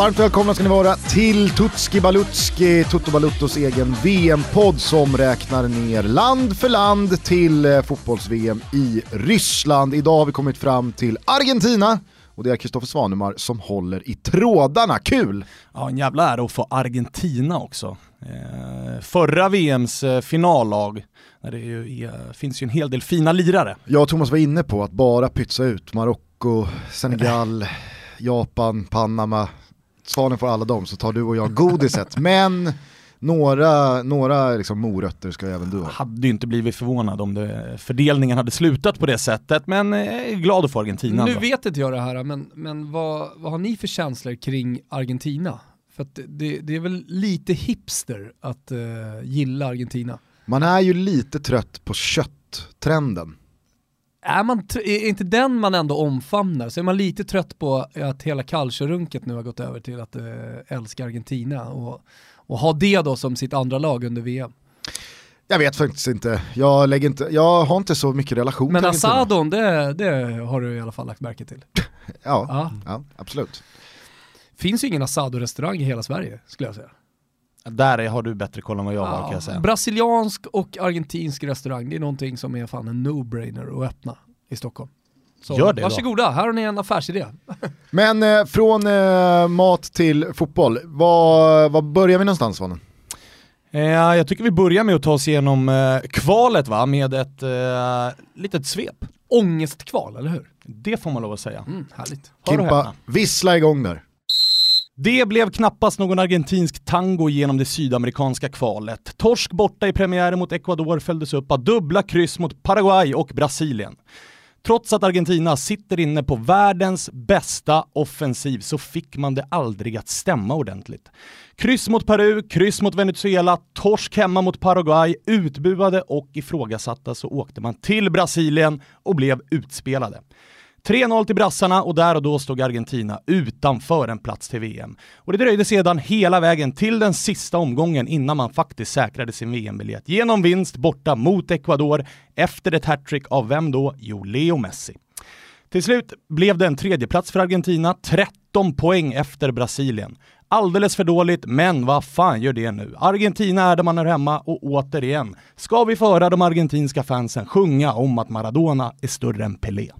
Varmt välkomna ska ni vara till Tutski Balutski, Toto Baluttos egen VM-podd som räknar ner land för land till eh, fotbolls-VM i Ryssland. Idag har vi kommit fram till Argentina och det är Kristoffer Svanemar som håller i trådarna. Kul! Ja, en jävla ära att få Argentina också. Eh, förra VMs eh, finallag, det ju är, finns ju en hel del fina lirare. Jag och Thomas var inne på att bara pytsa ut Marocko, Senegal, Japan, Panama, Svanen får alla dem så tar du och jag godiset. Men några, några liksom morötter ska även du ha. Hade ju inte blivit förvånad om det, fördelningen hade slutat på det sättet, men jag är glad att få Argentina. Nu då. vet inte jag det här, men, men vad, vad har ni för känslor kring Argentina? För att det, det är väl lite hipster att uh, gilla Argentina. Man är ju lite trött på kötttrenden. Är, man är inte den man ändå omfamnar, så är man lite trött på att hela calciorunket nu har gått över till att uh, älska Argentina och, och ha det då som sitt andra lag under VM. Jag vet faktiskt inte. Jag, lägger inte, jag har inte så mycket relation Men till. Asadon, det, det har du i alla fall lagt märke till. ja, Ja. ja, absolut. Finns ju ingen Asado-restaurang i hela Sverige skulle jag säga. Där är, har du bättre koll än vad jag har kan jag säga. Brasiliansk och argentinsk restaurang, det är någonting som är fan en no-brainer att öppna i Stockholm. Så Gör det då. varsågoda, här har ni en affärsidé. Men eh, från eh, mat till fotboll, var, var börjar vi någonstans Svanen? Eh, jag tycker vi börjar med att ta oss igenom eh, kvalet va, med ett eh, litet svep. Ångestkval, eller hur? Det får man lov att säga. Mm, härligt. Hör Kimpa, vissla igång där. Det blev knappast någon argentinsk tango genom det sydamerikanska kvalet. Torsk borta i premiären mot Ecuador följdes upp av dubbla kryss mot Paraguay och Brasilien. Trots att Argentina sitter inne på världens bästa offensiv så fick man det aldrig att stämma ordentligt. Kryss mot Peru, kryss mot Venezuela, torsk hemma mot Paraguay, utbuade och ifrågasatta så åkte man till Brasilien och blev utspelade. 3-0 till brassarna och där och då stod Argentina utanför en plats till VM. Och det dröjde sedan hela vägen till den sista omgången innan man faktiskt säkrade sin VM-biljett genom vinst borta mot Ecuador efter ett hattrick av vem då? Jo, Leo Messi. Till slut blev det en tredjeplats för Argentina, 13 poäng efter Brasilien. Alldeles för dåligt, men vad fan gör det nu? Argentina är där man är hemma och återigen ska vi föra de argentinska fansen sjunga om att Maradona är större än Pelé.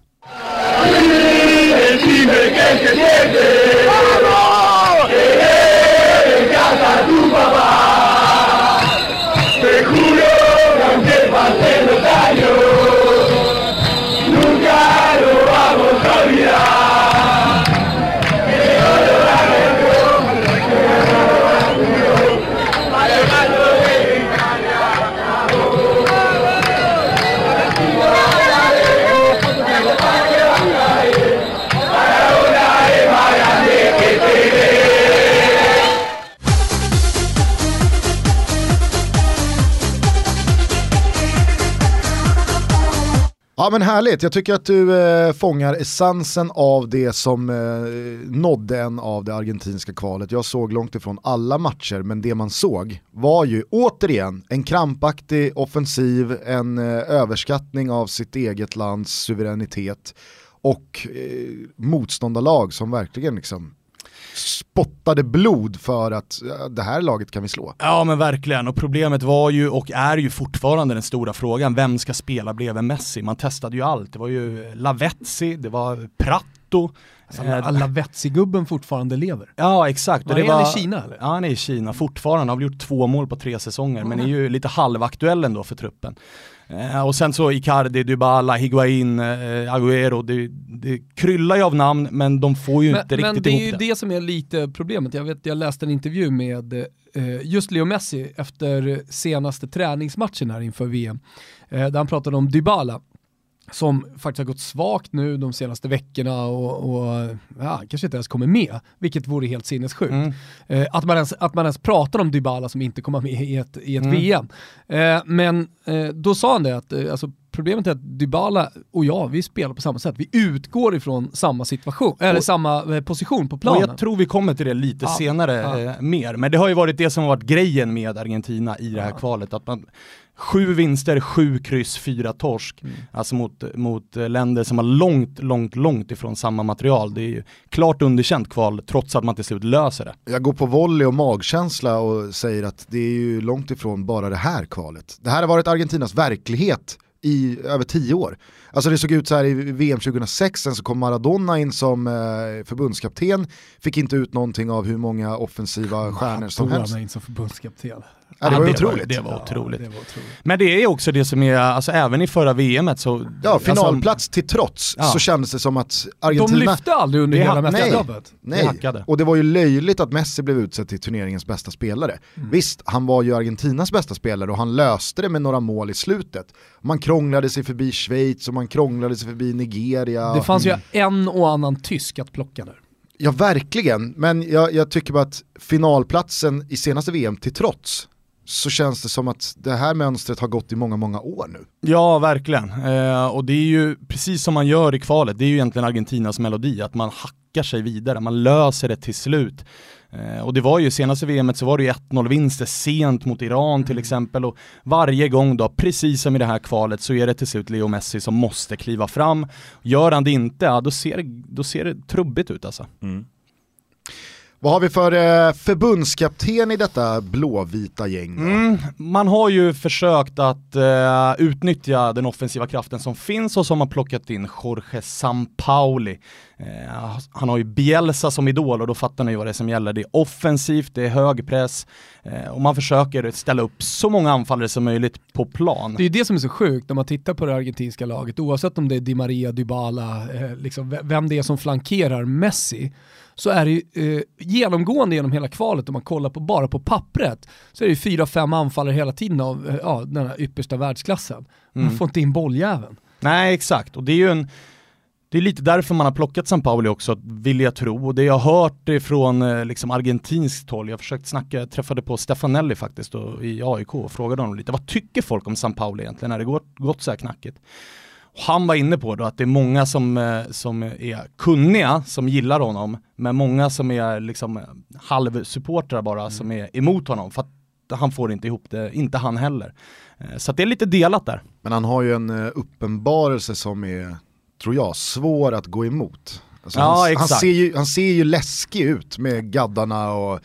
Decime qué se siente. ¡Vamos! ¡Que ya está tu papá! Härligt, jag tycker att du eh, fångar essensen av det som eh, nådde en av det argentinska kvalet. Jag såg långt ifrån alla matcher, men det man såg var ju återigen en krampaktig offensiv, en eh, överskattning av sitt eget lands suveränitet och eh, motståndarlag som verkligen liksom spottade blod för att det här laget kan vi slå. Ja men verkligen, och problemet var ju och är ju fortfarande den stora frågan, vem ska spela bredvid Messi? Man testade ju allt, det var ju Lavezzi, det var Pratto. Alltså, alla Vetsi-gubben fortfarande lever. Ja exakt. Var är det han var, i Kina eller? Ja han är i Kina fortfarande, har väl gjort två mål på tre säsonger men är ju lite halvaktuell ändå för truppen. Eh, och sen så Icardi, Dybala, Higuain, eh, Agüero, det, det kryllar ju av namn men de får ju Men, inte men riktigt det är ihop ju det. det som är lite problemet. Jag, vet, jag läste en intervju med eh, just Leo Messi efter senaste träningsmatchen här inför VM. Eh, där han pratade om Dybala som faktiskt har gått svagt nu de senaste veckorna och, och ja, kanske inte ens kommer med, vilket vore helt sinnessjukt. Mm. Eh, att, man ens, att man ens pratar om Dybala som inte kommer med i ett, i ett Mm. VM. Eh, men eh, då sa han det att eh, alltså, problemet är att Dybala och jag, vi spelar på samma sätt. Vi utgår ifrån samma situation, eller Och- samma eh, position på Och planen. jag tror vi kommer till det lite Ja, senare ja. eh, mer. Men det har ju varit det som har varit grejen med Argentina i det här Ja. kvalet. Att man, sju vinster, sju kryss, fyra torsk. Mm. Alltså mot, mot länder som har långt, långt, långt ifrån samma material. Det är ju klart underkänt kval trots att man till slut löser det. Jag går på volley och magkänsla och säger att det är ju långt ifrån bara det här kvalet. Det här har varit Argentinas verklighet i över tio år. Alltså det såg ut så här i VM 2006, sen så kom Maradona in som eh, förbundskapten, fick inte ut någonting av hur många offensiva stjärnor som helst. in som förbundskapten. Ja, det var otroligt. det var otroligt. Ja, det var otroligt. Men det är också det som är, alltså även i förra VMet så... Ja, alltså, finalplats till trots Ja. så kändes det som att De Argentina... lyfte aldrig under Det hela nej. mästerskapet. Det Nej, hackade. och det var ju löjligt att Messi blev utsedd till turneringens bästa spelare. Mm. Visst, han var ju Argentinas bästa spelare och han löste det med några mål i slutet. Man krånglade sig förbi Schweiz och man krånglade sig förbi Nigeria. Det fanns ju en och annan tysk att plocka där. Ja, verkligen. Men jag, jag tycker bara att finalplatsen i senaste VM till trots så känns det som att det här mönstret har gått i många, många år nu. Ja, verkligen. Eh, och det är ju precis som man gör i kvalet, det är ju egentligen Argentinas melodi, att man hackar sig vidare, man löser det till slut. Eh, och det var ju senaste VMet så var det ju 1-0 vinster sent mot Iran till exempel och varje gång då, precis som i det här kvalet, så är det till slut Leo Messi som måste kliva fram. Gör han det inte, ja, då, ser det, då ser det trubbigt ut alltså. Vad har vi för eh, förbundskapten i detta blåvita gäng? Mm, man har ju försökt att eh, utnyttja den offensiva kraften som finns och som har plockat in Jorge Sampaoli. Eh, han har ju Bielsa som idol och då fattar ni vad det är som gäller. Det är offensivt, det är hög press eh, och man försöker ställa upp så många anfallare som möjligt på plan. Det är ju det som är så sjukt när man tittar på det argentinska laget, oavsett om det är Di Maria, Dybala, eh, liksom, vem det är som flankerar Messi, så är det ju eh, genomgående genom hela kvalet, om man kollar på, bara på pappret, så är det ju fyra, fem anfallare hela tiden av eh, ja, den här yppersta världsklassen. Man Mm. får inte in bolljäveln. Nej, exakt. Och det är ju en det är lite därför man har plockat San Pauli också, vill jag tro. Och det jag har hört ifrån eh, liksom argentinskt håll, jag har försökt snacka, jag träffade på Stefanelli faktiskt då, i AIK och frågade honom lite, vad tycker folk om San Pauli egentligen när det gått, gått så här knackigt? Han var inne på då att det är många som, eh, som är kunniga, som gillar honom, men många som är liksom eh, halvsupportrar bara, som är emot honom, för att han får inte ihop det, inte han heller. Eh, Så det är lite delat där. Men han har ju en uppenbarelse som är, tror jag, svår att gå emot. Alltså Ja, han, han, ser ju, han ser ju läskig ut med gaddarna och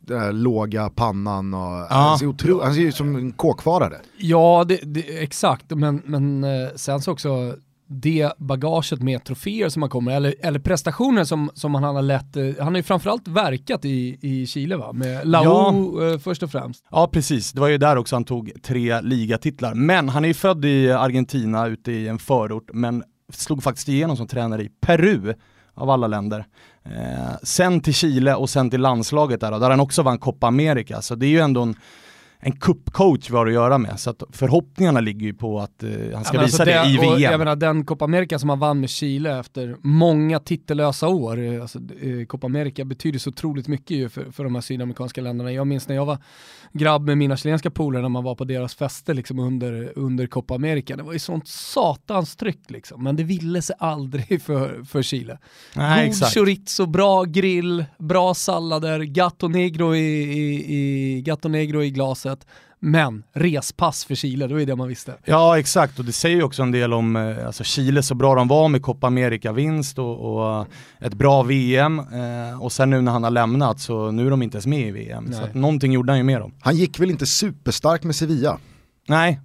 den här låga pannan. Och, han, ser otro, han ser ut som en kåkfarare. Ja, det, det, exakt, men, men eh, sen så också det bagaget med troféer som han kommer, eller, eller prestationer som, som han har lett, eh, han har ju framförallt verkat i, i Chile va, med Lao eh, först och främst. Ja precis, det var ju där också han tog tre ligatitlar. Men han är ju född i Argentina ute i en förort, men slog faktiskt igenom som tränare i Peru, av alla länder. Eh, sen till Chile och sen till landslaget där, där han också vann Copa America. Så det är ju ändå en, en kuppcoach vi har att göra med. Så förhoppningarna ligger ju på att eh, han ska Ja, men visa alltså det, i och VM. Jag menar den Copa America som han vann med Chile efter många titellösa år, eh, alltså, eh, Copa America betyder så otroligt mycket ju för, för de här sydamerikanska länderna. Jag minns när jag var grabb med mina chilenska polare när man var på deras fester liksom under, under Copa America. Det var ju sånt satans tryck liksom, men det ville sig aldrig för, för Chile. Nej, God exakt. chorizo, bra grill, bra sallader, gatto negro i, i, i, gatto negro i glaset. Men respass för Chile, det var ju det man visste. Ja exakt, och det säger ju också en del om eh, alltså Chile, så bra de var med Copa America-vinst och, och eh, ett bra VM. Eh, och sen nu när han har lämnat så nu är de inte ens med i VM. Så Nej. att någonting gjorde han ju med dem. Han gick väl inte superstark med Sevilla? Nej,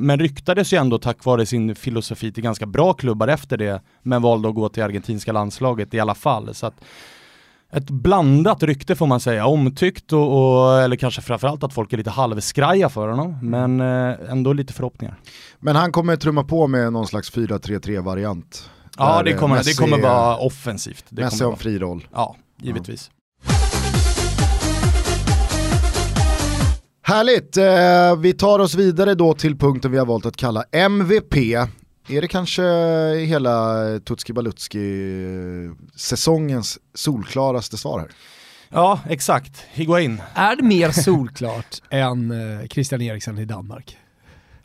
men ryktades ju ändå tack vare sin filosofi till ganska bra klubbar efter det, men valde att gå till argentinska landslaget i alla fall. Så att ett blandat rykte får man säga, omtyckt och, och eller kanske framförallt att folk är lite halvskraja för honom, men eh, ändå lite förhoppningar. Men han kommer trumma på med någon slags 4-3-3 variant. Ja, Där, det eh, kommer, det Messi kommer är- vara offensivt. Det Messi kommer har en fri roll. Ja, givetvis. Härligt, eh, vi tar oss vidare då till punkten vi har valt att kalla MVP. Är det kanske hela Tutski Balutski eh, säsongens solklaraste svar här? Ja, exakt. Higuain. Är det mer solklart än eh, Christian Eriksen i Danmark?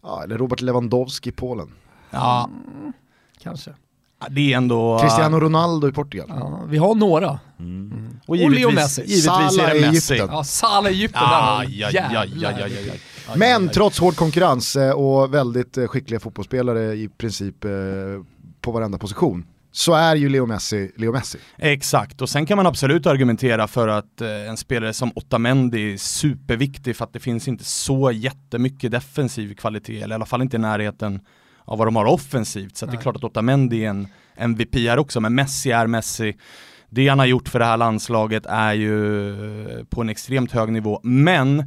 Ja, eller Robert Lewandowski i Polen. Ja, Kanske. Det är ändå... Cristiano Ronaldo i Portugal. Ja, vi har några. och och Leo Messi. Givetvis Salah är det Messi. Egypten. Ja, Salah i Egypten. Aj, Men trots hård konkurrens eh, och väldigt eh, skickliga fotbollsspelare i princip eh, på varenda position så är ju Leo Messi Leo Messi. Exakt, och sen kan man absolut argumentera för att en spelare som Otamendi är superviktig för att det finns inte så jättemycket defensiv kvalitet, eller i alla fall inte i närheten av vad de har offensivt. Så det är klart att Otamendi är en MVP här också, men Messi är Messi. Det han har gjort för det här landslaget är ju eh, på en extremt hög nivå, men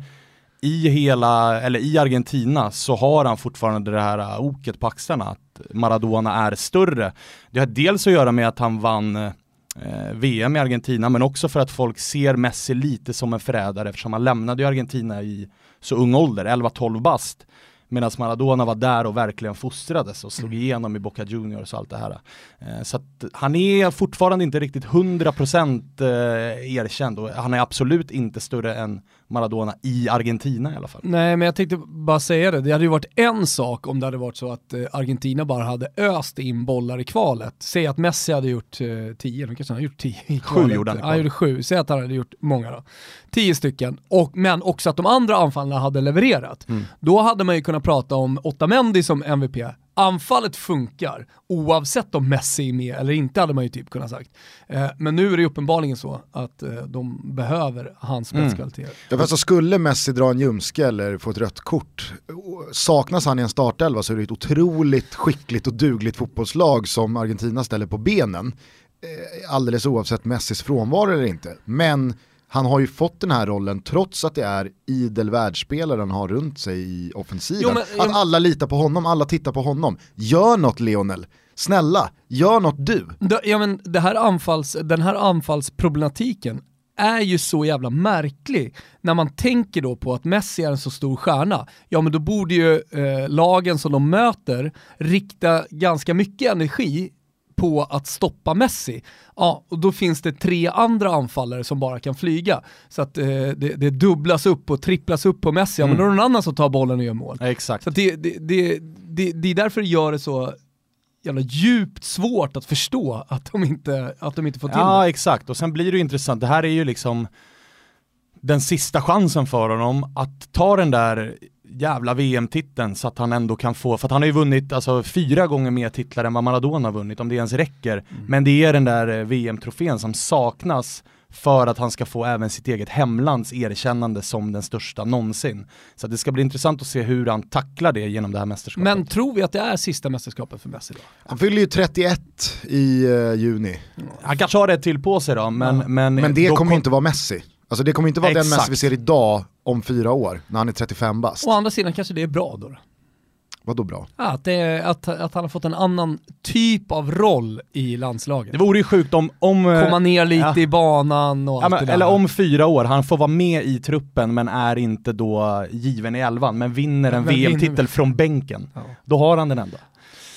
i hela, eller i Argentina så har han fortfarande det här eh, oket på axlarna att Maradona är större. Det har dels att göra med att han vann eh, VM i Argentina men också för att folk ser Messi lite som en förrädare eftersom han lämnade ju Argentina i så ung ålder, 11-12 bast. Medan Maradona var där och verkligen fostrades och slog igenom i Boca Juniors och allt det här. Eh, Så att han är fortfarande inte riktigt 100% eh, erkänd och han är absolut inte större än Maradona i Argentina i alla fall. Nej, men jag tänkte bara säga det. Det hade ju varit en sak om det hade varit så att eh, Argentina bara hade öst in bollar i kvalet. Säg att Messi hade gjort eh, tio, nu kanske han har gjort tio i kvalet. gjorde han Han gjorde sju, säg att han hade gjort många då. Tio stycken, och, men också att de andra anfallarna hade levererat. Mm. Då hade man ju kunnat prata om Otamendi som MVP. Anfallet funkar, oavsett om Messi är med eller inte hade man ju typ kunnat sagt. Eh, men nu är det ju uppenbarligen så att eh, de behöver hans Mm. spetskvaliteter. Ja, fast så skulle Messi dra en ljumske eller få ett rött kort, saknas han i en startelva så är det ett otroligt skickligt och dugligt fotbollslag som Argentina ställer på benen. Eh, Alldeles oavsett Messis frånvaro eller inte. Men han har ju fått den här rollen trots att det är idel världsspelare han har runt sig i offensiven. Jo, men- jo, att alla litar på honom, alla tittar på honom. Gör något Lionel, snälla, gör något du. Ja, men det här anfalls, den här anfallsproblematiken är ju så jävla märklig när man tänker då på att Messi är en så stor stjärna. Ja men då borde ju eh, lagen som de möter rikta ganska mycket energi på att stoppa Messi. Ja, och då finns det tre andra anfallare som bara kan flyga. Så att eh, det, det dubblas upp och tripplas upp på Messi, ja men då är det någon annan som tar bollen och gör mål. Exakt. Så det, det, det, det, det är därför det gör det så jävla djupt svårt att förstå att de inte, att de inte får till Ja det. exakt, och sen blir det ju intressant, det här är ju liksom den sista chansen för honom att ta den där jävla VM-titeln så att han ändå kan få, för att han har ju vunnit alltså fyra gånger mer titlar än vad Maradona har vunnit om det ens räcker. Men det är den där eh, VM-trofén som saknas för att han ska få även sitt eget hemlands erkännande som den största någonsin. Så att det ska bli intressant att se hur han tacklar det genom det här mästerskapet. Men tror vi att det är sista mästerskapet för Messi då? Han fyller ju 31 i eh, juni. Han kanske har ett till på sig då, men... Men, Men det då kommer kom- inte vara Messi. Alltså det kommer inte vara den Exakt. Messi vi ser idag om fyra år, när han är 35 bast. Å andra sidan kanske det är bra då. då. Vadå bra? Att, det, att, att han har fått en annan typ av roll i landslaget. Det vore ju sjukt om... om eh, Komma ner lite ja. i banan och Ja, allt men, det där. eller om fyra år, han får vara med i truppen men är inte då given i elvan, men vinner en VM-titel från bänken. Ja. Då har han den ändå.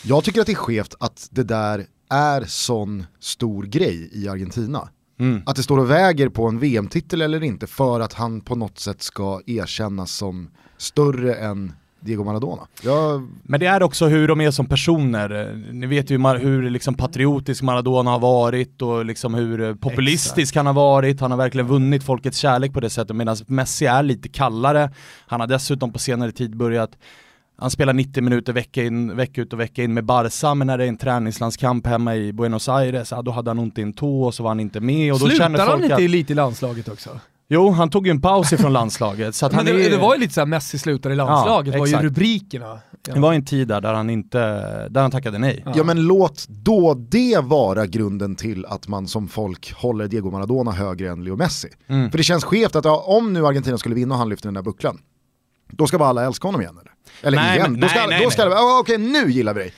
Jag tycker att det är skevt att det där är sån stor grej i Argentina. Mm. Att det står och väger på en VM-titel eller inte för att han på något sätt ska erkännas som större än Diego Maradona. Jag, Men det är också hur de är som personer. Ni vet ju hur liksom patriotisk Maradona har varit och liksom hur populistisk han har varit. Han har verkligen vunnit folkets kärlek på det sättet medan Messi är lite kallare. Han har dessutom på senare tid börjat han spelar 90 minuter vecka, in, vecka ut och vecka in med Barca, men när det är en träningslandskamp hemma i Buenos Aires, ja, då hade han ont i en tå och så var han inte med. Och då Slutar känner han folk inte att, lite i landslaget också? Jo, han tog ju en paus ifrån landslaget. Så att Men han det, är, det var ju lite såhär Messi slutar i landslaget, var ju rubrikerna. Ja. det var en tid där, där han inte, där han tackade nej. Ja. ja men låt då det vara grunden till att man som folk håller Diego Maradona högre än Leo Messi. Mm. För det känns skevt att ja, om nu Argentina skulle vinna och han lyfter den där bucklan, då ska bara alla älska honom igen eller? Eller Nej, igen, men- då ska, nej, nej, då ska nej. vara, "Ja, okej nu gillar vi dig.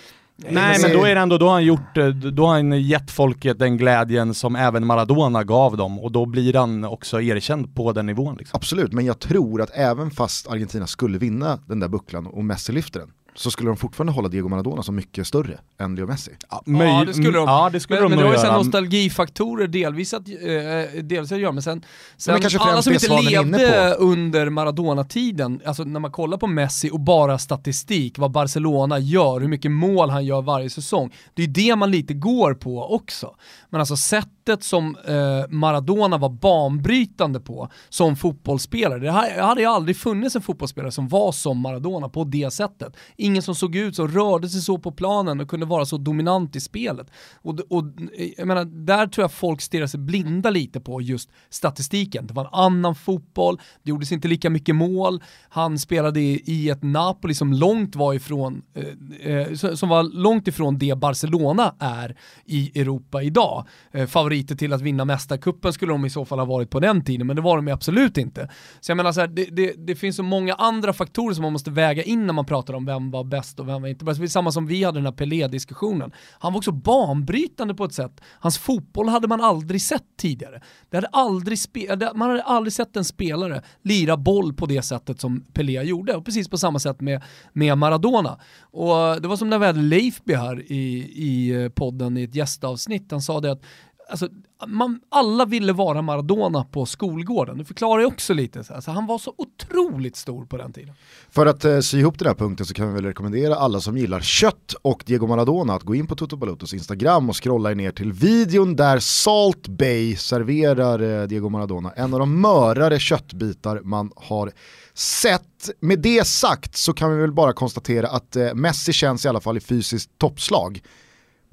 Nej men då är det ändå, då har han gjort, eh, då har han gett folket den glädjen som även Maradona gav dem och då blir han också erkänd på den nivån liksom. Absolut, men jag tror att även fast Argentina skulle vinna den där bucklan och Messi lyfter den, så skulle de fortfarande hålla Diego Maradona som mycket större än Leo Messi. Ja, ja det skulle de. Ja, det skulle men, de men det har ju göra. nostalgifaktorer delvis att, eh, delvis att göra, men sen, sen men alla som inte levde under Maradona-tiden, alltså när man kollar på Messi och bara statistik, vad Barcelona gör, hur mycket mål han gör varje säsong, det är det man lite går på också. Men alltså sättet som eh, Maradona var banbrytande på som fotbollsspelare, det här- hade ju aldrig funnits en fotbollsspelare som var som Maradona på det sättet. Ingen som såg ut så, rörde sig så på planen och kunde vara så dominant i spelet. Och, och eh, jag menar, där tror jag folk stirrar sig blinda lite på just statistiken. Det var en annan fotboll, det gjordes inte lika mycket mål, han spelade i, i ett Napoli som långt var ifrån, eh, eh som som var långt ifrån det Barcelona är i Europa idag. Eh, favoriter till att vinna mästarkuppen skulle de i så fall ha varit på den tiden, men det var de ju absolut inte. Så jag menar så här, det, det, det finns så många andra faktorer som man måste väga in när man pratar om vem var bäst och vem var inte bäst. Det är samma som vi hade den här Pelé-diskussionen. Han var också banbrytande på ett sätt. Hans fotboll hade man aldrig sett tidigare. Det hade aldrig spe- man hade aldrig sett en spelare lira boll på det sättet som Pelé gjorde. Och precis på samma sätt med, med Maradona. Och det var som när vi hade Leifby här i, i eh, podden i ett gästavsnitt. Han sa det att Alltså, man, alla ville vara Maradona på skolgården. Det förklarar ju också lite. så. Alltså, han var så otroligt stor på den tiden. För att eh, sy ihop den här punkten så kan vi väl rekommendera alla som gillar kött och Diego Maradona att gå in på Toto Balutos Instagram och scrolla er ner till videon där Salt Bay serverar eh, Diego Maradona. En av de mörare köttbitar man har sett. Med det sagt så kan vi väl bara konstatera att eh, Messi känns i alla fall i fysiskt toppslag.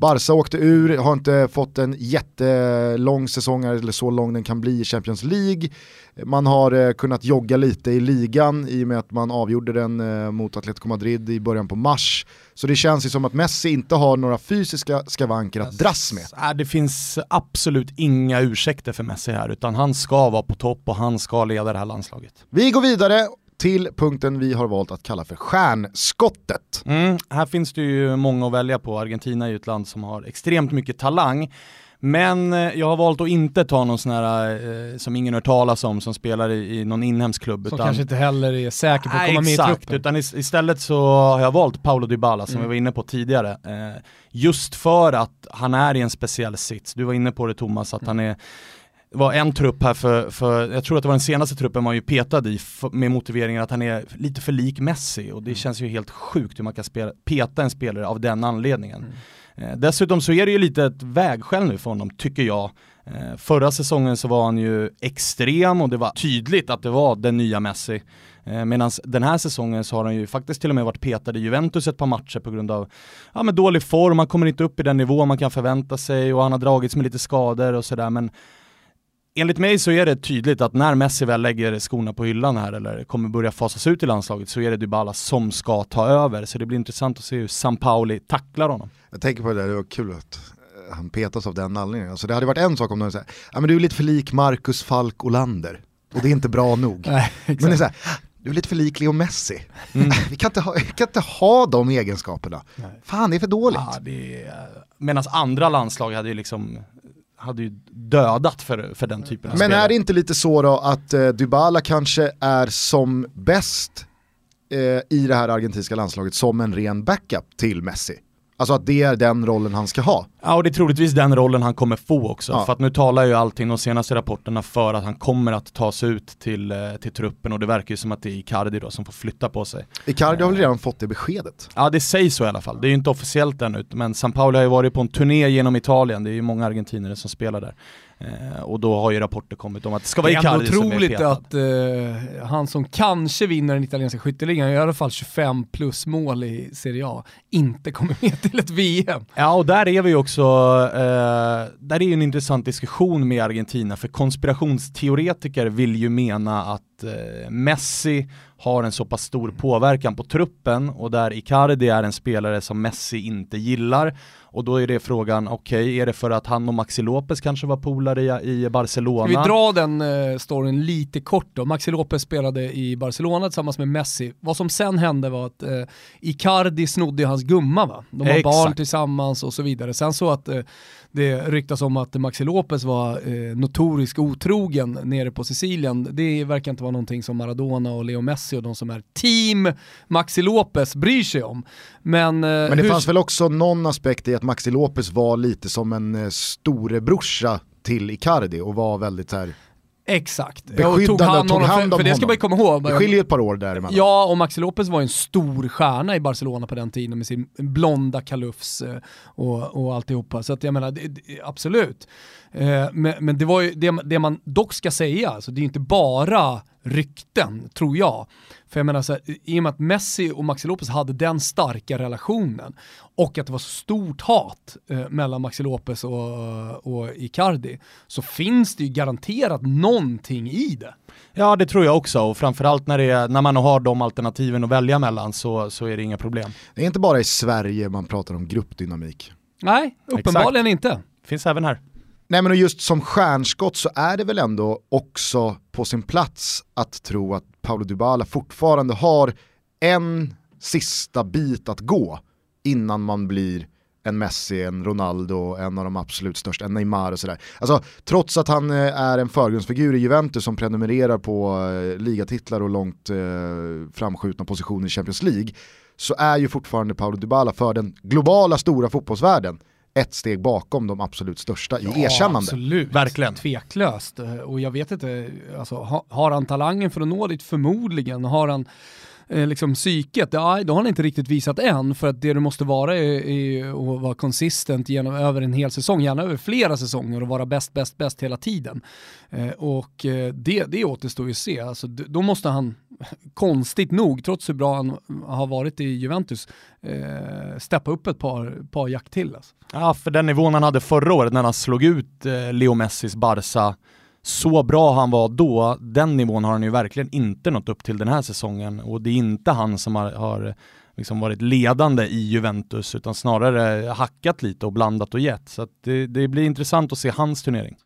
Barca åkte ur, har inte fått en jättelång säsong eller så lång den kan bli i Champions League. Man har eh, kunnat jogga lite i ligan i och med att man avgjorde den eh, mot Atletico Madrid i början på mars. Så det känns ju som att Messi inte har några fysiska skavanker att dras med. Nej, det finns absolut inga ursäkter för Messi här, utan han ska vara på topp och han ska leda det här landslaget. Vi går vidare till punkten vi har valt att kalla för stjärnskottet. Mm, här finns det ju många att välja på. Argentina är ju ett land som har extremt mycket talang. Men eh, jag har valt att inte ta någon sån här eh, som ingen hört talas om som spelar i, i någon inhemsk klubb. Som kanske inte heller är säker på att Nej, komma med i truppen. utan is- istället så har jag valt Paolo Dybala som Mm. vi var inne på tidigare. Eh, just för att han är i en speciell sits. Du var inne på det Thomas, att han är det var en trupp här för, för, jag tror att det var den senaste truppen man ju petad i med motiveringen att han är lite för lik Messi och det känns ju helt sjukt hur man kan spela, peta en spelare av den anledningen. Eh, dessutom så är det ju lite ett vägskäl nu för honom, tycker jag. Eh, förra säsongen så var han ju extrem och det var tydligt att det var den nya Messi. Eh, Medan den här säsongen så har han ju faktiskt till och med varit petad i Juventus ett par matcher på grund av ja, men dålig form, han kommer inte upp i den nivå man kan förvänta sig och han har dragits med lite skador och sådär men Enligt mig så är det tydligt att när Messi väl lägger skorna på hyllan här eller kommer börja fasas ut i landslaget så är det Dybala som ska ta över. Så det blir intressant att se hur San Pauli tacklar honom. Jag tänker på det där, det var kul att eh, han petas av den anledningen. Alltså det hade varit en sak om någon säger, ja men du är lite för lik Marcus Falk Olander. Och det är inte bra nog. Nej, Men det är så här, du är lite för lik Leo Messi. Vi, kan inte ha, vi kan inte ha de egenskaperna. Fan det är för dåligt. Ja, är... Medan andra landslag hade ju liksom hade ju dödat för, för den typen av Men spelare. är det inte lite så då att eh, Dybala kanske är som bäst eh, i det här argentinska landslaget som en ren backup till Messi? Alltså att det är den rollen han ska ha. Ja, och det är troligtvis den rollen han kommer få också. Ja. För att nu talar ju allting, de senaste rapporterna, för att han kommer att ta sig ut till, eh, till truppen och det verkar ju som att det är Icardi då som får flytta på sig. Icardi har väl redan fått det beskedet. Ja, det sägs så i alla fall. Det är ju inte officiellt ännu, men San Paolo har ju varit på en turné genom Italien, det är ju många argentinare som spelar där. Eh, och då har ju rapporter kommit om att det ska vara Det är Icardi som är otroligt petad. att eh, han som kanske vinner den italienska skytteligan, i alla fall 25 plus mål i Serie A, inte kommer med till ett VM. Ja, och där är vi också, eh, där är ju en intressant diskussion med Argentina, för konspirationsteoretiker vill ju mena att eh, Messi har en så pass stor påverkan på truppen och där Icardi är en spelare som Messi inte gillar. Och då är det frågan, okej, är det för att han och Maxi Lopez kanske var polare i, i Barcelona? Ska vi dra den eh, storyn lite kort då? Maxi Lopez spelade i Barcelona tillsammans med Messi. Vad som sen hände var att eh, Icardi snodde hans gumma va? De har Exakt. barn tillsammans och så vidare. Sen så att eh, det ryktas om att Maxi Lopez var eh, notorisk otrogen nere på Sicilien, det verkar inte vara någonting som Maradona och Leo Messi och de som är team Maxi Lopez bryr sig om. Men, eh, Men det hur... fanns väl också någon aspekt i att Maxi Lopez var lite som en eh, storebrorsa till Icardi och var väldigt så här Exakt. Beskyddande tog honom, hand för, om för det ska honom. man ju komma ihåg. Det skiljer ett par år däremellan. Ja, och Maxi Lopez var en stor stjärna i Barcelona på den tiden med sin blonda kalufs eh, och, och alltihopa. Så att jag menar, det, absolut. Eh, men, men det var ju det, det man dock ska säga, alltså, det är ju inte bara rykten, tror jag. För jag menar, så här, i och med att Messi och Maxi Lopez hade den starka relationen och att det var så stort hat eh, mellan Maxi Lopez och, och Icardi, så finns det ju garanterat någonting i det. Ja det tror jag också och framförallt när, det är, när man har de alternativen att välja mellan så, så är det inga problem. Det är inte bara i Sverige man pratar om gruppdynamik. Nej, uppenbarligen inte. Finns även här. Nej men och just som stjärnskott så är det väl ändå också på sin plats att tro att Paolo Dybala fortfarande har en sista bit att gå innan man blir en Messi, en Ronaldo, en av de absolut största, en Neymar och sådär. Alltså trots att han eh, är en förgrundsfigur i Juventus som prenumererar på eh, ligatitlar och långt eh, framskjutna positioner i Champions League så är ju fortfarande Paolo Dybala för den globala stora fotbollsvärlden ett steg bakom de absolut största i erkännande. Absolut, Verkligen. tveklöst. Eh, Och jag vet inte, alltså, ha, har han talangen för att nå dit? Förmodligen. Har han eh, liksom psyket? Ja, då har han inte riktigt visat än, för att det du måste vara är, är att vara konsistent genom, över en hel säsong, gärna över flera säsonger och vara bäst, bäst, bäst hela tiden. Eh, och eh, det, det återstår ju att se. Alltså, då måste han, konstigt nog, trots hur bra han har varit i Juventus, eh, steppa upp ett par, par jack till. Alltså. Ja, för den nivån han hade förra året när han slog ut eh, Leo Messis Barca, så bra han var då, den nivån har han ju verkligen inte nått upp till den här säsongen och det är inte han som har, har liksom varit ledande i Juventus utan snarare hackat lite och blandat och gett. Så att det, det blir intressant att se hans turnering.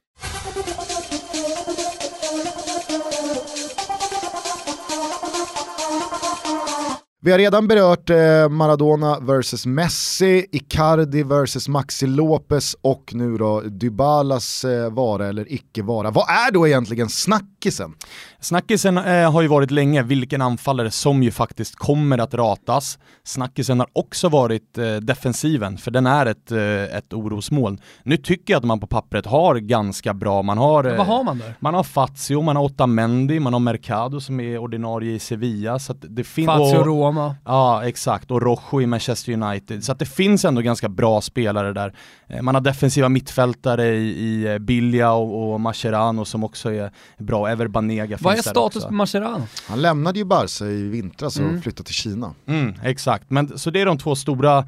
Vi har redan berört eh, Maradona vs Messi, Icardi vs Maxi Lopez och nu då Dybalas eh, vara eller icke vara. Vad är då egentligen snackisen? Snackisen eh, har ju varit länge vilken anfallare som ju faktiskt kommer att ratas. Snackisen har också varit eh, defensiven, för den är ett, eh, ett orosmoln. Nu tycker jag att man på pappret har ganska bra, man har, eh, Vad har man där? man har Fazio, man har Otamendi, man har Mercado som är ordinarie i Sevilla. Så att det finns... Fazio och- Roma. Ja, exakt. Och Rojo i Manchester United. Så att det finns ändå ganska bra spelare där. Eh, Man har defensiva mittfältare i, i eh, Bilja och, och Mascherano som också är bra. Ever Banega Vad är finns status också. på Mascherano? Han lämnade ju Barca i vintras och Mm. flyttade till Kina. Mm, exakt, men så det är de två stora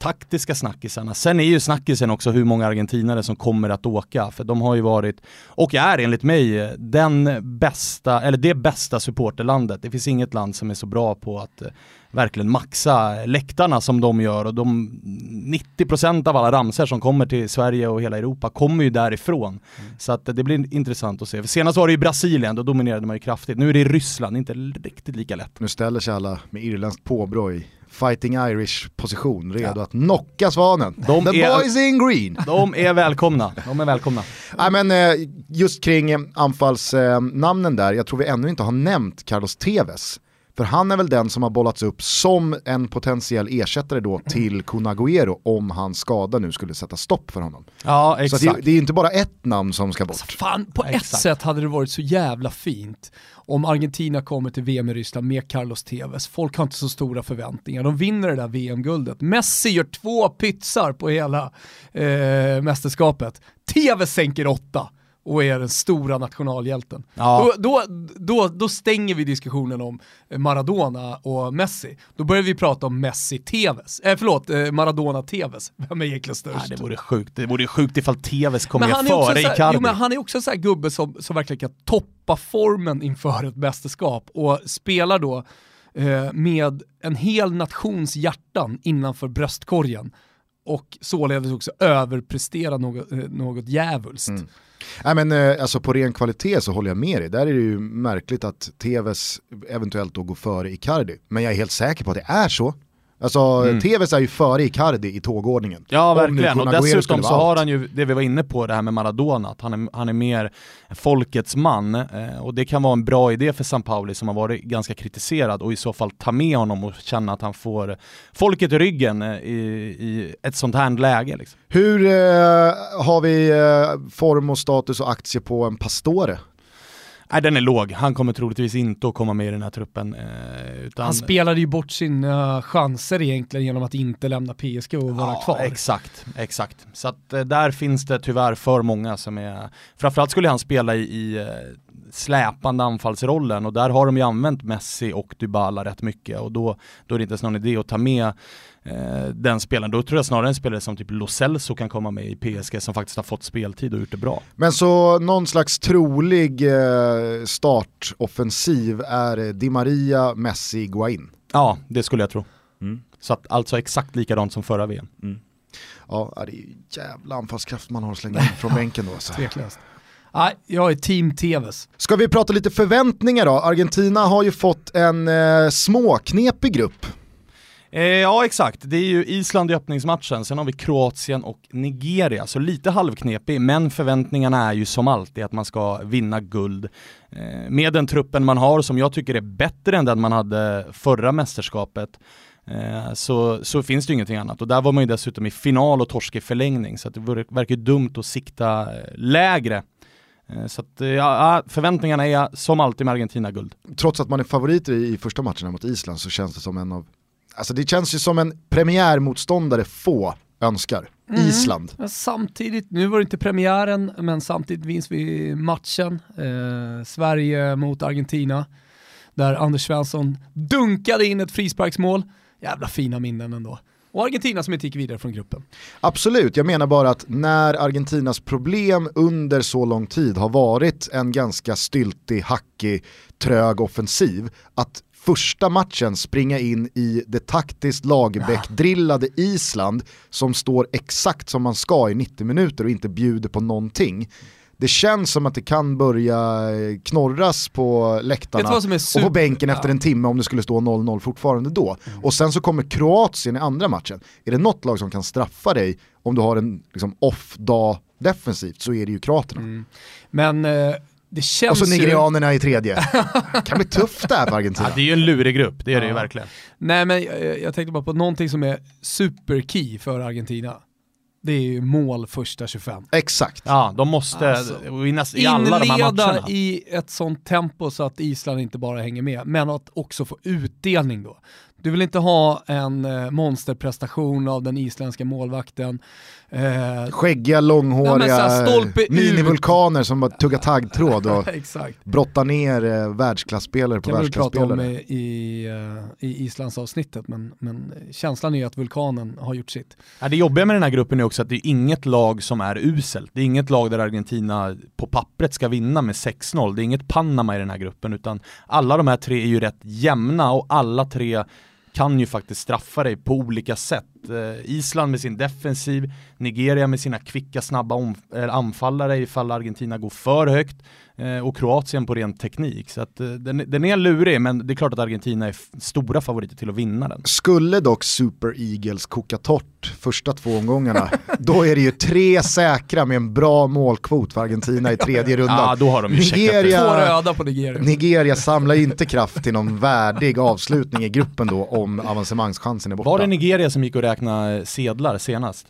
taktiska snackisarna. Sen är ju snackisen också hur många argentinare som kommer att åka, för de har ju varit, och är enligt mig, den bästa, eller det bästa supporterlandet. Det finns inget land som är så bra på att eh, verkligen maxa läktarna som de gör och de 90% av alla ramser som kommer till Sverige och hela Europa kommer ju därifrån. Så att det blir intressant att se. För senast var det ju Brasilien, då dominerade man ju kraftigt. Nu är det Ryssland, inte riktigt lika lätt. Nu ställer sig alla med irländskt påbrå i Fighting Irish position, redo att knocka svanen. De The är- boys in green! De är välkomna, de är välkomna. Nej, men, eh, just kring anfallsnamnen där, jag tror vi ännu inte har nämnt Carlos Tevez. För han är väl den som har bollats upp som en potentiell ersättare då till Kun Agüero om hans skada nu skulle sätta stopp för honom. Ja, Så exakt. att det, det är inte bara ett namn som ska bort. Fan, på ett Exakt. sätt hade det varit så jävla fint om Argentina kommer till VM i Ryssland med Carlos Tevez. Folk har inte så stora förväntningar. De vinner det där VM-guldet. Messi gör två pytsar på hela eh, mästerskapet. Tevez sänker åtta och är den stora nationalhjälten. Ja. Då, då, då, då stänger vi diskussionen om Maradona och Messi. Då börjar vi prata om Messi-Tevez. Eh, förlåt, eh, Maradona-Tevez. Vem är egentligen störst? Nej, det vore sjukt. Det vore sjukt ifall Tevez kom Men före Icardi. jo, men han är också en sån här gubbe som, som verkligen kan toppa formen inför ett mästerskap och spelar då eh, med en hel nations hjärtan innanför bröstkorgen och således också överprestera något, eh, något djävulskt. Mm. Nej men eh, alltså på ren kvalitet så håller jag med dig. Där är det ju märkligt att TV's eventuellt då går före Icardi. Men jag är helt säker på att det är så. Alltså mm. Tevez är ju före Icardi i tågordningen. Ja verkligen, och dessutom så har han ju det vi var inne på, det här med Maradona, att han är, han är mer folkets man. Eh, och det kan vara en bra idé för San Pauli som har varit ganska kritiserad och i så fall ta med honom och känna att han får folket i ryggen eh, i, i ett sånt här läge. Liksom. Hur eh, har vi eh, form och status och aktie på en Pastore? Nej den är låg, han kommer troligtvis inte att komma med i den här truppen. Eh, utan... Han spelade ju bort sina chanser egentligen genom att inte lämna PSG och vara ja, kvar. Exakt, exakt. Så att eh, där finns det tyvärr för många som är, framförallt skulle han spela i, i eh, släpande anfallsrollen och där har de ju använt Messi och Dybala rätt mycket och då, då är det inte ens någon idé att ta med eh, den spelaren. Då tror jag snarare en spelare som typ Lo Celso kan komma med i PSG som faktiskt har fått speltid och gjort det bra. Men så någon slags trolig eh, startoffensiv är Di Maria, Messi, Guain? Ja, det skulle jag tro. Mm. Så att, alltså exakt likadant som förra VM. Mm. Ja, det är ju jävla anfallskraft man har att slänga in från bänken då. Alltså. Tveklöst. Nej, jag är team TVs. Ska vi prata lite förväntningar då? Argentina har ju fått en eh, småknepig grupp. Eh, ja exakt, det är ju Island i öppningsmatchen, sen har vi Kroatien och Nigeria, så lite halvknepig, men förväntningarna är ju som alltid att man ska vinna guld. Eh, med den truppen man har, som jag tycker är bättre än den man hade förra mästerskapet, eh, så, så finns det ju ingenting annat. Och där var man ju dessutom i final och torsk i förlängning, så det verkar ju dumt att sikta eh, lägre eh, så att, eh, ja, förväntningarna är som alltid med Argentina-guld. Trots att man är favoriter i första matcherna mot Island så känns det som en av, alltså det känns ju som en premiärmotståndare få önskar. Mm. Island. samtidigt, nu var det inte premiären, men samtidigt vinns vi matchen. Eh, Sverige mot Argentina. Där Anders Svensson dunkade in ett frisparksmål. Jävla fina minnen ändå. Och Argentina som inte gick vidare från gruppen. Absolut, jag menar bara att när Argentinas problem under så lång tid har varit en ganska styltig, hackig, trög offensiv, att första matchen springa in i det taktiskt Lagerbäck-drillade Island som står exakt som man ska i 90 minuter och inte bjuder på någonting det känns som att det kan börja eh, knorras på läktarna och på bänken efter en timme om det skulle stå 0-0 fortfarande då. Mm. Och sen så kommer Kroatien i andra matchen. Är det något lag som kan straffa dig om du har en liksom, off-dag defensivt så är det ju kroaterna. Mm. Men eh, det känns Och så nigerianerna ju... i tredje. det kan bli tufft där för Argentina. Ja, det är ju en lurig grupp, det är ja. det ju verkligen. Nej men jag, jag tänkte bara på någonting som är super-key för Argentina det är ju mål första 25. Exakt. Ja, de måste alltså, vinnas i alla de här matcherna. i ett sånt tempo så att Island inte bara hänger med, men att också få utdelning då. Du vill inte ha en eh, monsterprestation av den isländska målvakten. Eh, Skäggiga, långhåriga minivulkaner som bara tuggar taggtråd och brottar ner eh, världsklasspelare på världsklasspelare. kan vi prata om i, eh, i Islands avsnittet men, men känslan är att vulkanen har gjort sitt. Ja, det jobbiga med den här gruppen är också att det är inget lag som är uselt. Det är inget lag där Argentina på pappret ska vinna med 6-0. Det är inget Panama i den här gruppen utan alla de här tre är ju rätt jämna och alla tre kan ju faktiskt straffa dig på olika sätt. Eh, Island med sin defensiv, Nigeria med sina kvicka snabba anfallare ifall Argentina går för högt eh, och Kroatien på ren teknik. Så att, eh, den, den, är lurig men det är klart att Argentina är stora favoriter till att vinna den. Skulle dock Super Eagles koka torrt första två omgångarna, då är det ju tre säkra med en bra målkvot för Argentina i tredje rundan. Ja, då har de ju Nigeria, Två röda på Nigeria. Nigeria samlar inte kraft till någon värdig avslutning i gruppen då om avancemangschansen är borta. Var det Nigeria som gick och räknade sedlar senast?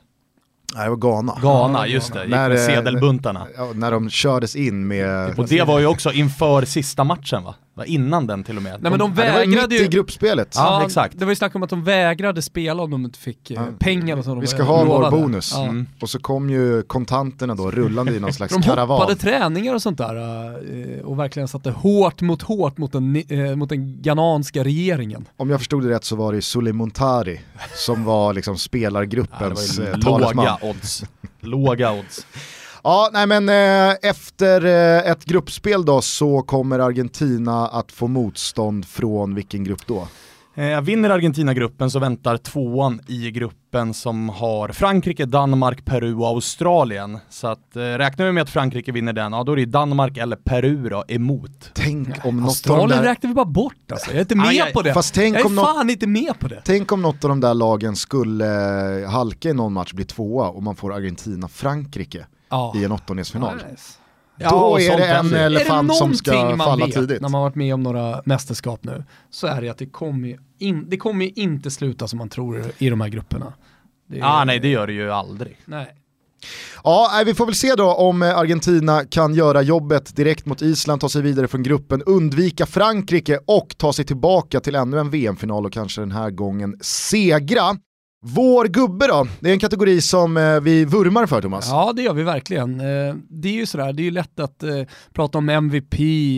Nej det var Ghana. Ghana, just det. Gick när, med eh, sedelbuntarna. Ja, när de kördes in med... Och det var ju också inför sista matchen va? Innan den till och med. Nej, men de vägrade det var mitt i gruppspelet. Ja, ja, exakt. Det var ju snack om att de vägrade spela om de inte fick eh, ja. pengarna som de Vi ska ha vår bonus. Ja. Mm. Och så kom ju kontanterna då rullande i någon slags de karavan. De hoppade träningar och sånt där eh, och verkligen satte hårt mot hårt mot den, mot den ghananska regeringen. Om jag förstod det rätt så var det Sulemontari som var liksom spelargruppens ja, talesman. Låga odds. Låga odds. Ja, nej men eh, efter eh, ett gruppspel då så kommer Argentina att få motstånd från vilken grupp då? Eh, vinner Argentina-gruppen så väntar tvåan i gruppen som har Frankrike, Danmark, Peru och Australien. Så att eh, räknar vi med att Frankrike vinner den, ja då är det Danmark eller Peru då emot. Tänk om något Australien av de där... räknar vi bara bort alltså. Jag är inte med Aj, aj. på det. Fast tänk jag är om fan inte med på det. Tänk om något av de där lagen skulle halka i någon match, bli tvåa och man får Argentina-Frankrike Ja. i en åttondelsfinal. Nice. Då och är det en elefant som ska falla vet tidigt. när man varit med om några mästerskap nu, så är det att det kommer in, det kommer inte sluta som man tror i de här grupperna. Det är- Ah, nej, det gör det ju aldrig. nej. Ja, vi får väl se då om eh, Argentina kan göra jobbet direkt mot Island, ta sig vidare från gruppen, undvika Frankrike och ta sig tillbaka till ännu en VM-final och kanske den här gången segra. Vår gubbe då, det är en kategori som eh, vi vurmar för Thomas. Ja, det gör vi verkligen. Eh, det är ju sådär, det är ju lätt att eh, prata om MVP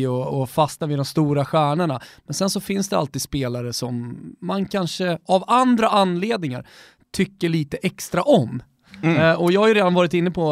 och, och fastna vid de stora stjärnorna. Men sen så finns det alltid spelare som man kanske av andra anledningar tycker lite extra om. Mm. Eh, och jag har ju redan varit inne på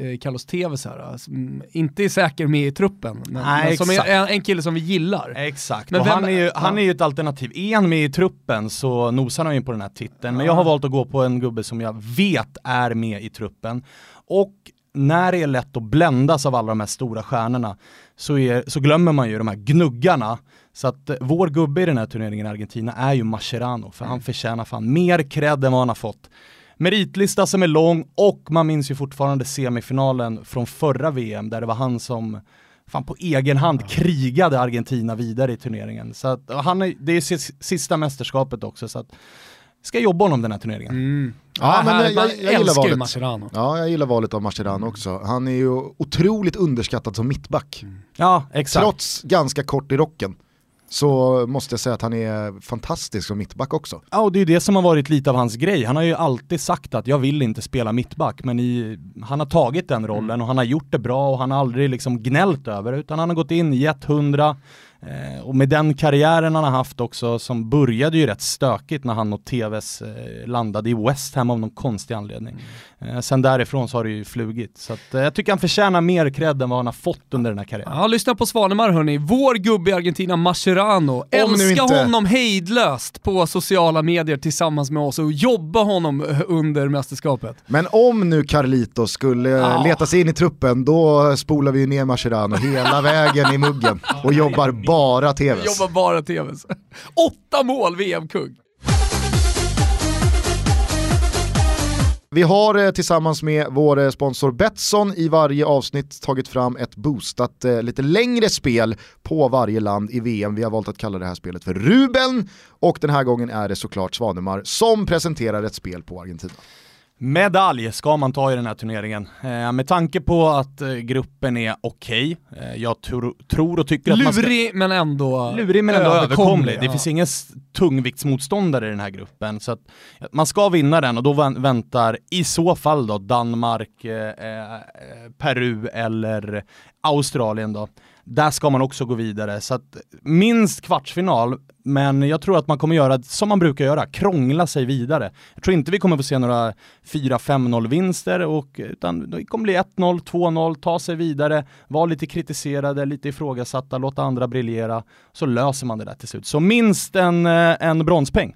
eh, Carlos Tevez här, alltså, mm, inte är säker med i truppen, men, Nej, men som är en, en kille som vi gillar. Exakt, Men och vem- han, är ju, han är ju ett alternativ. Är han med i truppen så nosar han ju på den här titeln. Men jag har valt att gå på en gubbe som jag vet är med i truppen. Och när det är lätt att bländas av alla de här stora stjärnorna så, är, så glömmer man ju de här gnuggarna. Så att eh, vår gubbe i den här turneringen i Argentina är ju Mascherano, för han förtjänar fan mer cred än vad han har fått. Meritlista som är lång och man minns ju fortfarande semifinalen från förra VM där det var han som fan på egen hand krigade Argentina vidare i turneringen. Så att, han är, det är sis- sista mästerskapet också så att ska jobba honom den här turneringen. Mm. Ja, men här, jag- man jag gillar valet. Mascherano. Ja, jag gillar valet av Mascherano också. Han är ju otroligt underskattad som mittback. Ja, exakt. Trots ganska kort i rocken så måste jag säga att han är fantastisk som mittback också. Ja, och det är ju det som har varit lite av hans grej. Han har ju alltid sagt att jag vill inte spela mittback, men i, han har tagit den rollen och han har gjort det bra och han har aldrig liksom gnällt över det, utan han har gått in, gett hundra, eh, och med den karriären han har haft också, som började ju rätt stökigt när han och TVs eh, landade i West Ham av någon konstig anledning. Eh, sen därifrån så har det ju flugit. Så att, eh, jag tycker han förtjänar mer cred än vad han har fått under den här karriären. Ja, lyssna på Svanemar hörni. Vår gubbe i Argentina, Mascherano. nu Älska inte- honom hejdlöst på sociala medier tillsammans med oss och jobba honom under mästerskapet. Men om nu Carlito skulle Ja. leta sig in i truppen, då spolar vi ju ner Mascherano hela vägen i muggen och jobbar bara TVs. Jobbar bara TVs. Åtta mål, VM-kung. Vi har eh, tillsammans med vår eh, sponsor Betsson i varje avsnitt tagit fram ett boostat eh, lite längre spel på varje land i VM. Vi har valt att kalla det här spelet för Ruben och den här gången är det såklart Svanemar som presenterar ett spel på Argentina. Medalj ska man ta i den här turneringen. Eh, med tanke på att eh, gruppen är okej, eh, jag tro, tror och tycker att man ska... Lurig men ändå Lurig men ändå överkomlig. Det ja. finns ingen tungviktsmotståndare i den här gruppen. Så att man ska vinna den och då vän- väntar i så fall då Danmark, eh, eh, Peru eller Australien då. Där ska man också gå vidare. Så att minst kvartsfinal, men jag tror att man kommer göra som man brukar göra, krångla sig vidare. Jag tror inte vi kommer få se några 4-5-0 vinster, och, utan det kommer bli 1-0, 2-0, ta sig vidare, vara lite kritiserade, lite ifrågasatta, låta andra briljera, så löser man det där till slut. Så minst en, eh, en bronspeng.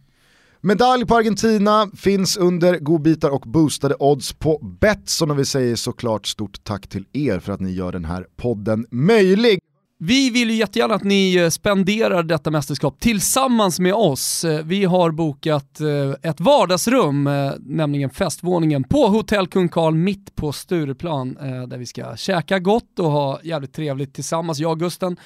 Medalj på Argentina finns under godbitar och boostade odds på Betsson och vi säger såklart stort tack till er för att ni gör den här podden möjlig. Vi vill ju jättegärna att ni eh, spenderar detta mästerskap tillsammans med oss. Eh, vi har bokat eh, ett vardagsrum, nämligen festvåningen på Hotell Kung Karl mitt på Stureplan där vi ska käka gott och ha jävligt trevligt tillsammans. Jag och Gusten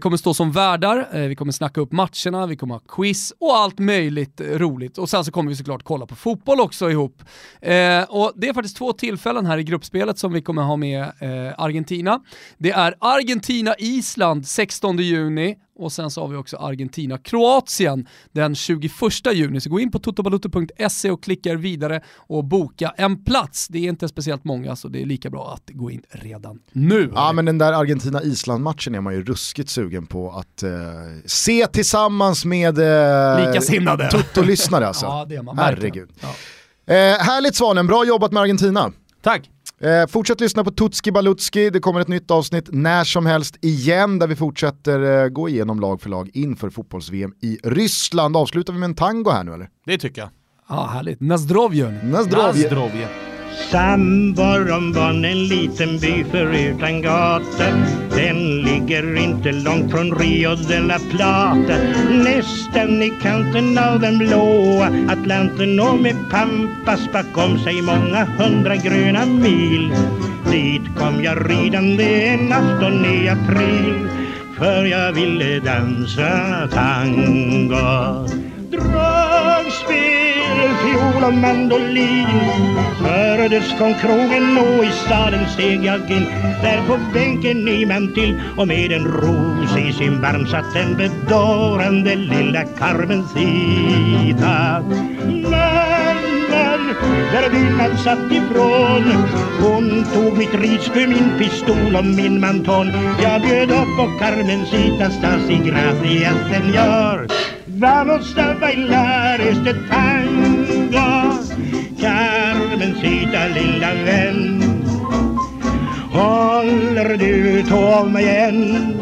kommer stå som värdar, vi kommer snacka upp matcherna, vi kommer ha quiz och allt möjligt roligt. Och sen så kommer vi såklart kolla på fotboll också ihop. Och det är faktiskt två tillfällen här i gruppspelet som vi kommer ha med Argentina. Det är Argentina-Island 16 juni och sen så har vi också Argentina-Kroatien den 21 juni. Så gå in på totobalutto.se och klicka er vidare och boka en plats. Det är inte speciellt många så det är lika bra att gå in redan nu. Ja men den där Argentina-Island-matchen är man ju ruskigt sugen på att eh, se tillsammans med eh, Likasinnade. Toto-lyssnare alltså. Ja, det är man. Herregud. Ja. Eh, härligt Svanen, bra jobbat med Argentina. Tack! Eh, fortsätt lyssna på Tutski Balutski, det kommer ett nytt avsnitt när som helst igen där vi fortsätter eh, gå igenom lag för lag inför fotbolls-VM i Ryssland. Avslutar vi med en tango här nu eller? Det tycker jag. Ja, härligt. Nazdrovjen. Nazdrovje. Nazdrovje. Samborom var en liten by förutan gata Den ligger inte långt från Rio de la Plata. Nästan i kanten av den blåa Atlanten och med Pampas bakom sig många hundra gröna mil. Dit kom jag ridande en afton i april För jag ville dansa tango. Dragspel, fiol och mandolin. Hördes från krogen och i staden steg jag in. Där på bänken i man till och med en ros i sin barm satt den bedårande lilla Carmencita Mannen där vinnan satt ifrån Hon tog mitt ridspö, min pistol och min manton. Jag bjöd upp på Carmencitas Stasi gracias senor Vamos a bailar este tango Carmencita lilla vän. Håller du tå mig än?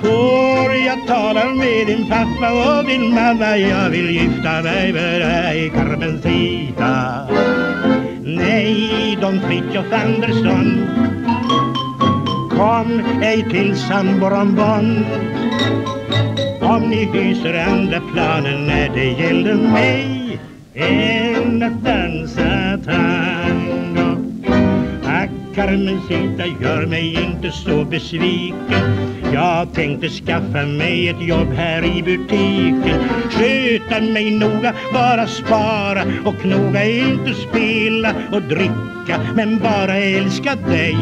Får jag tala med din pappa och din mamma? Jag vill gifta mig med dig Carmencita Nej, Don Fritiof Andersson. Kom ej till San Borambon om ni hyser andra planer när det gäller mig än att dansa tango. Ack, Carmencita, gör mig inte så besviken. Jag tänkte skaffa mig ett jobb här i butiken. Sköta mig noga, bara spara och knoga. Inte spela och dricka, men bara älska dig.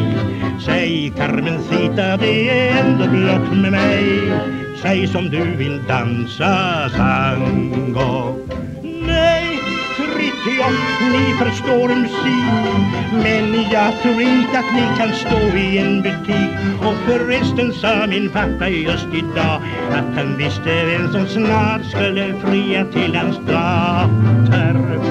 Säg Carmencita, det är ändå blott med mig. Säg som du vill dansa tango Nej, Fritiof, ni förstår musik Men jag tror inte att ni kan stå i en butik. Och förresten sa min pappa just idag Att han visste vem som snart skulle fria till hans dotter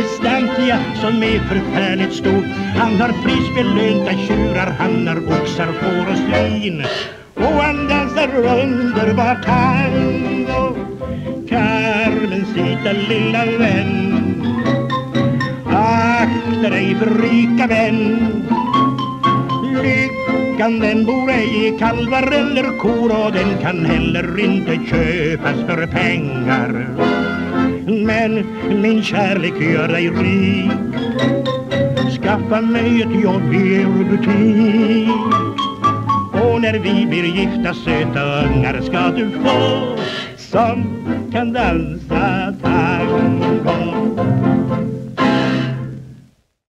Distantia som är förfärligt stor. Han har prisbelönta tjurar, han har oxar, får och svin. Och han dansar underbar tango. Carmencita lilla vän. Akta dig för rika vän. Lyckan den bor ej i kalvar eller kor och den kan heller inte köpas för pengar. Men min kärlek gör dig rik. Skaffa mig ett jobb i er butik. Och när vi blir gifta söta ungar ska du få som kan dansa tango.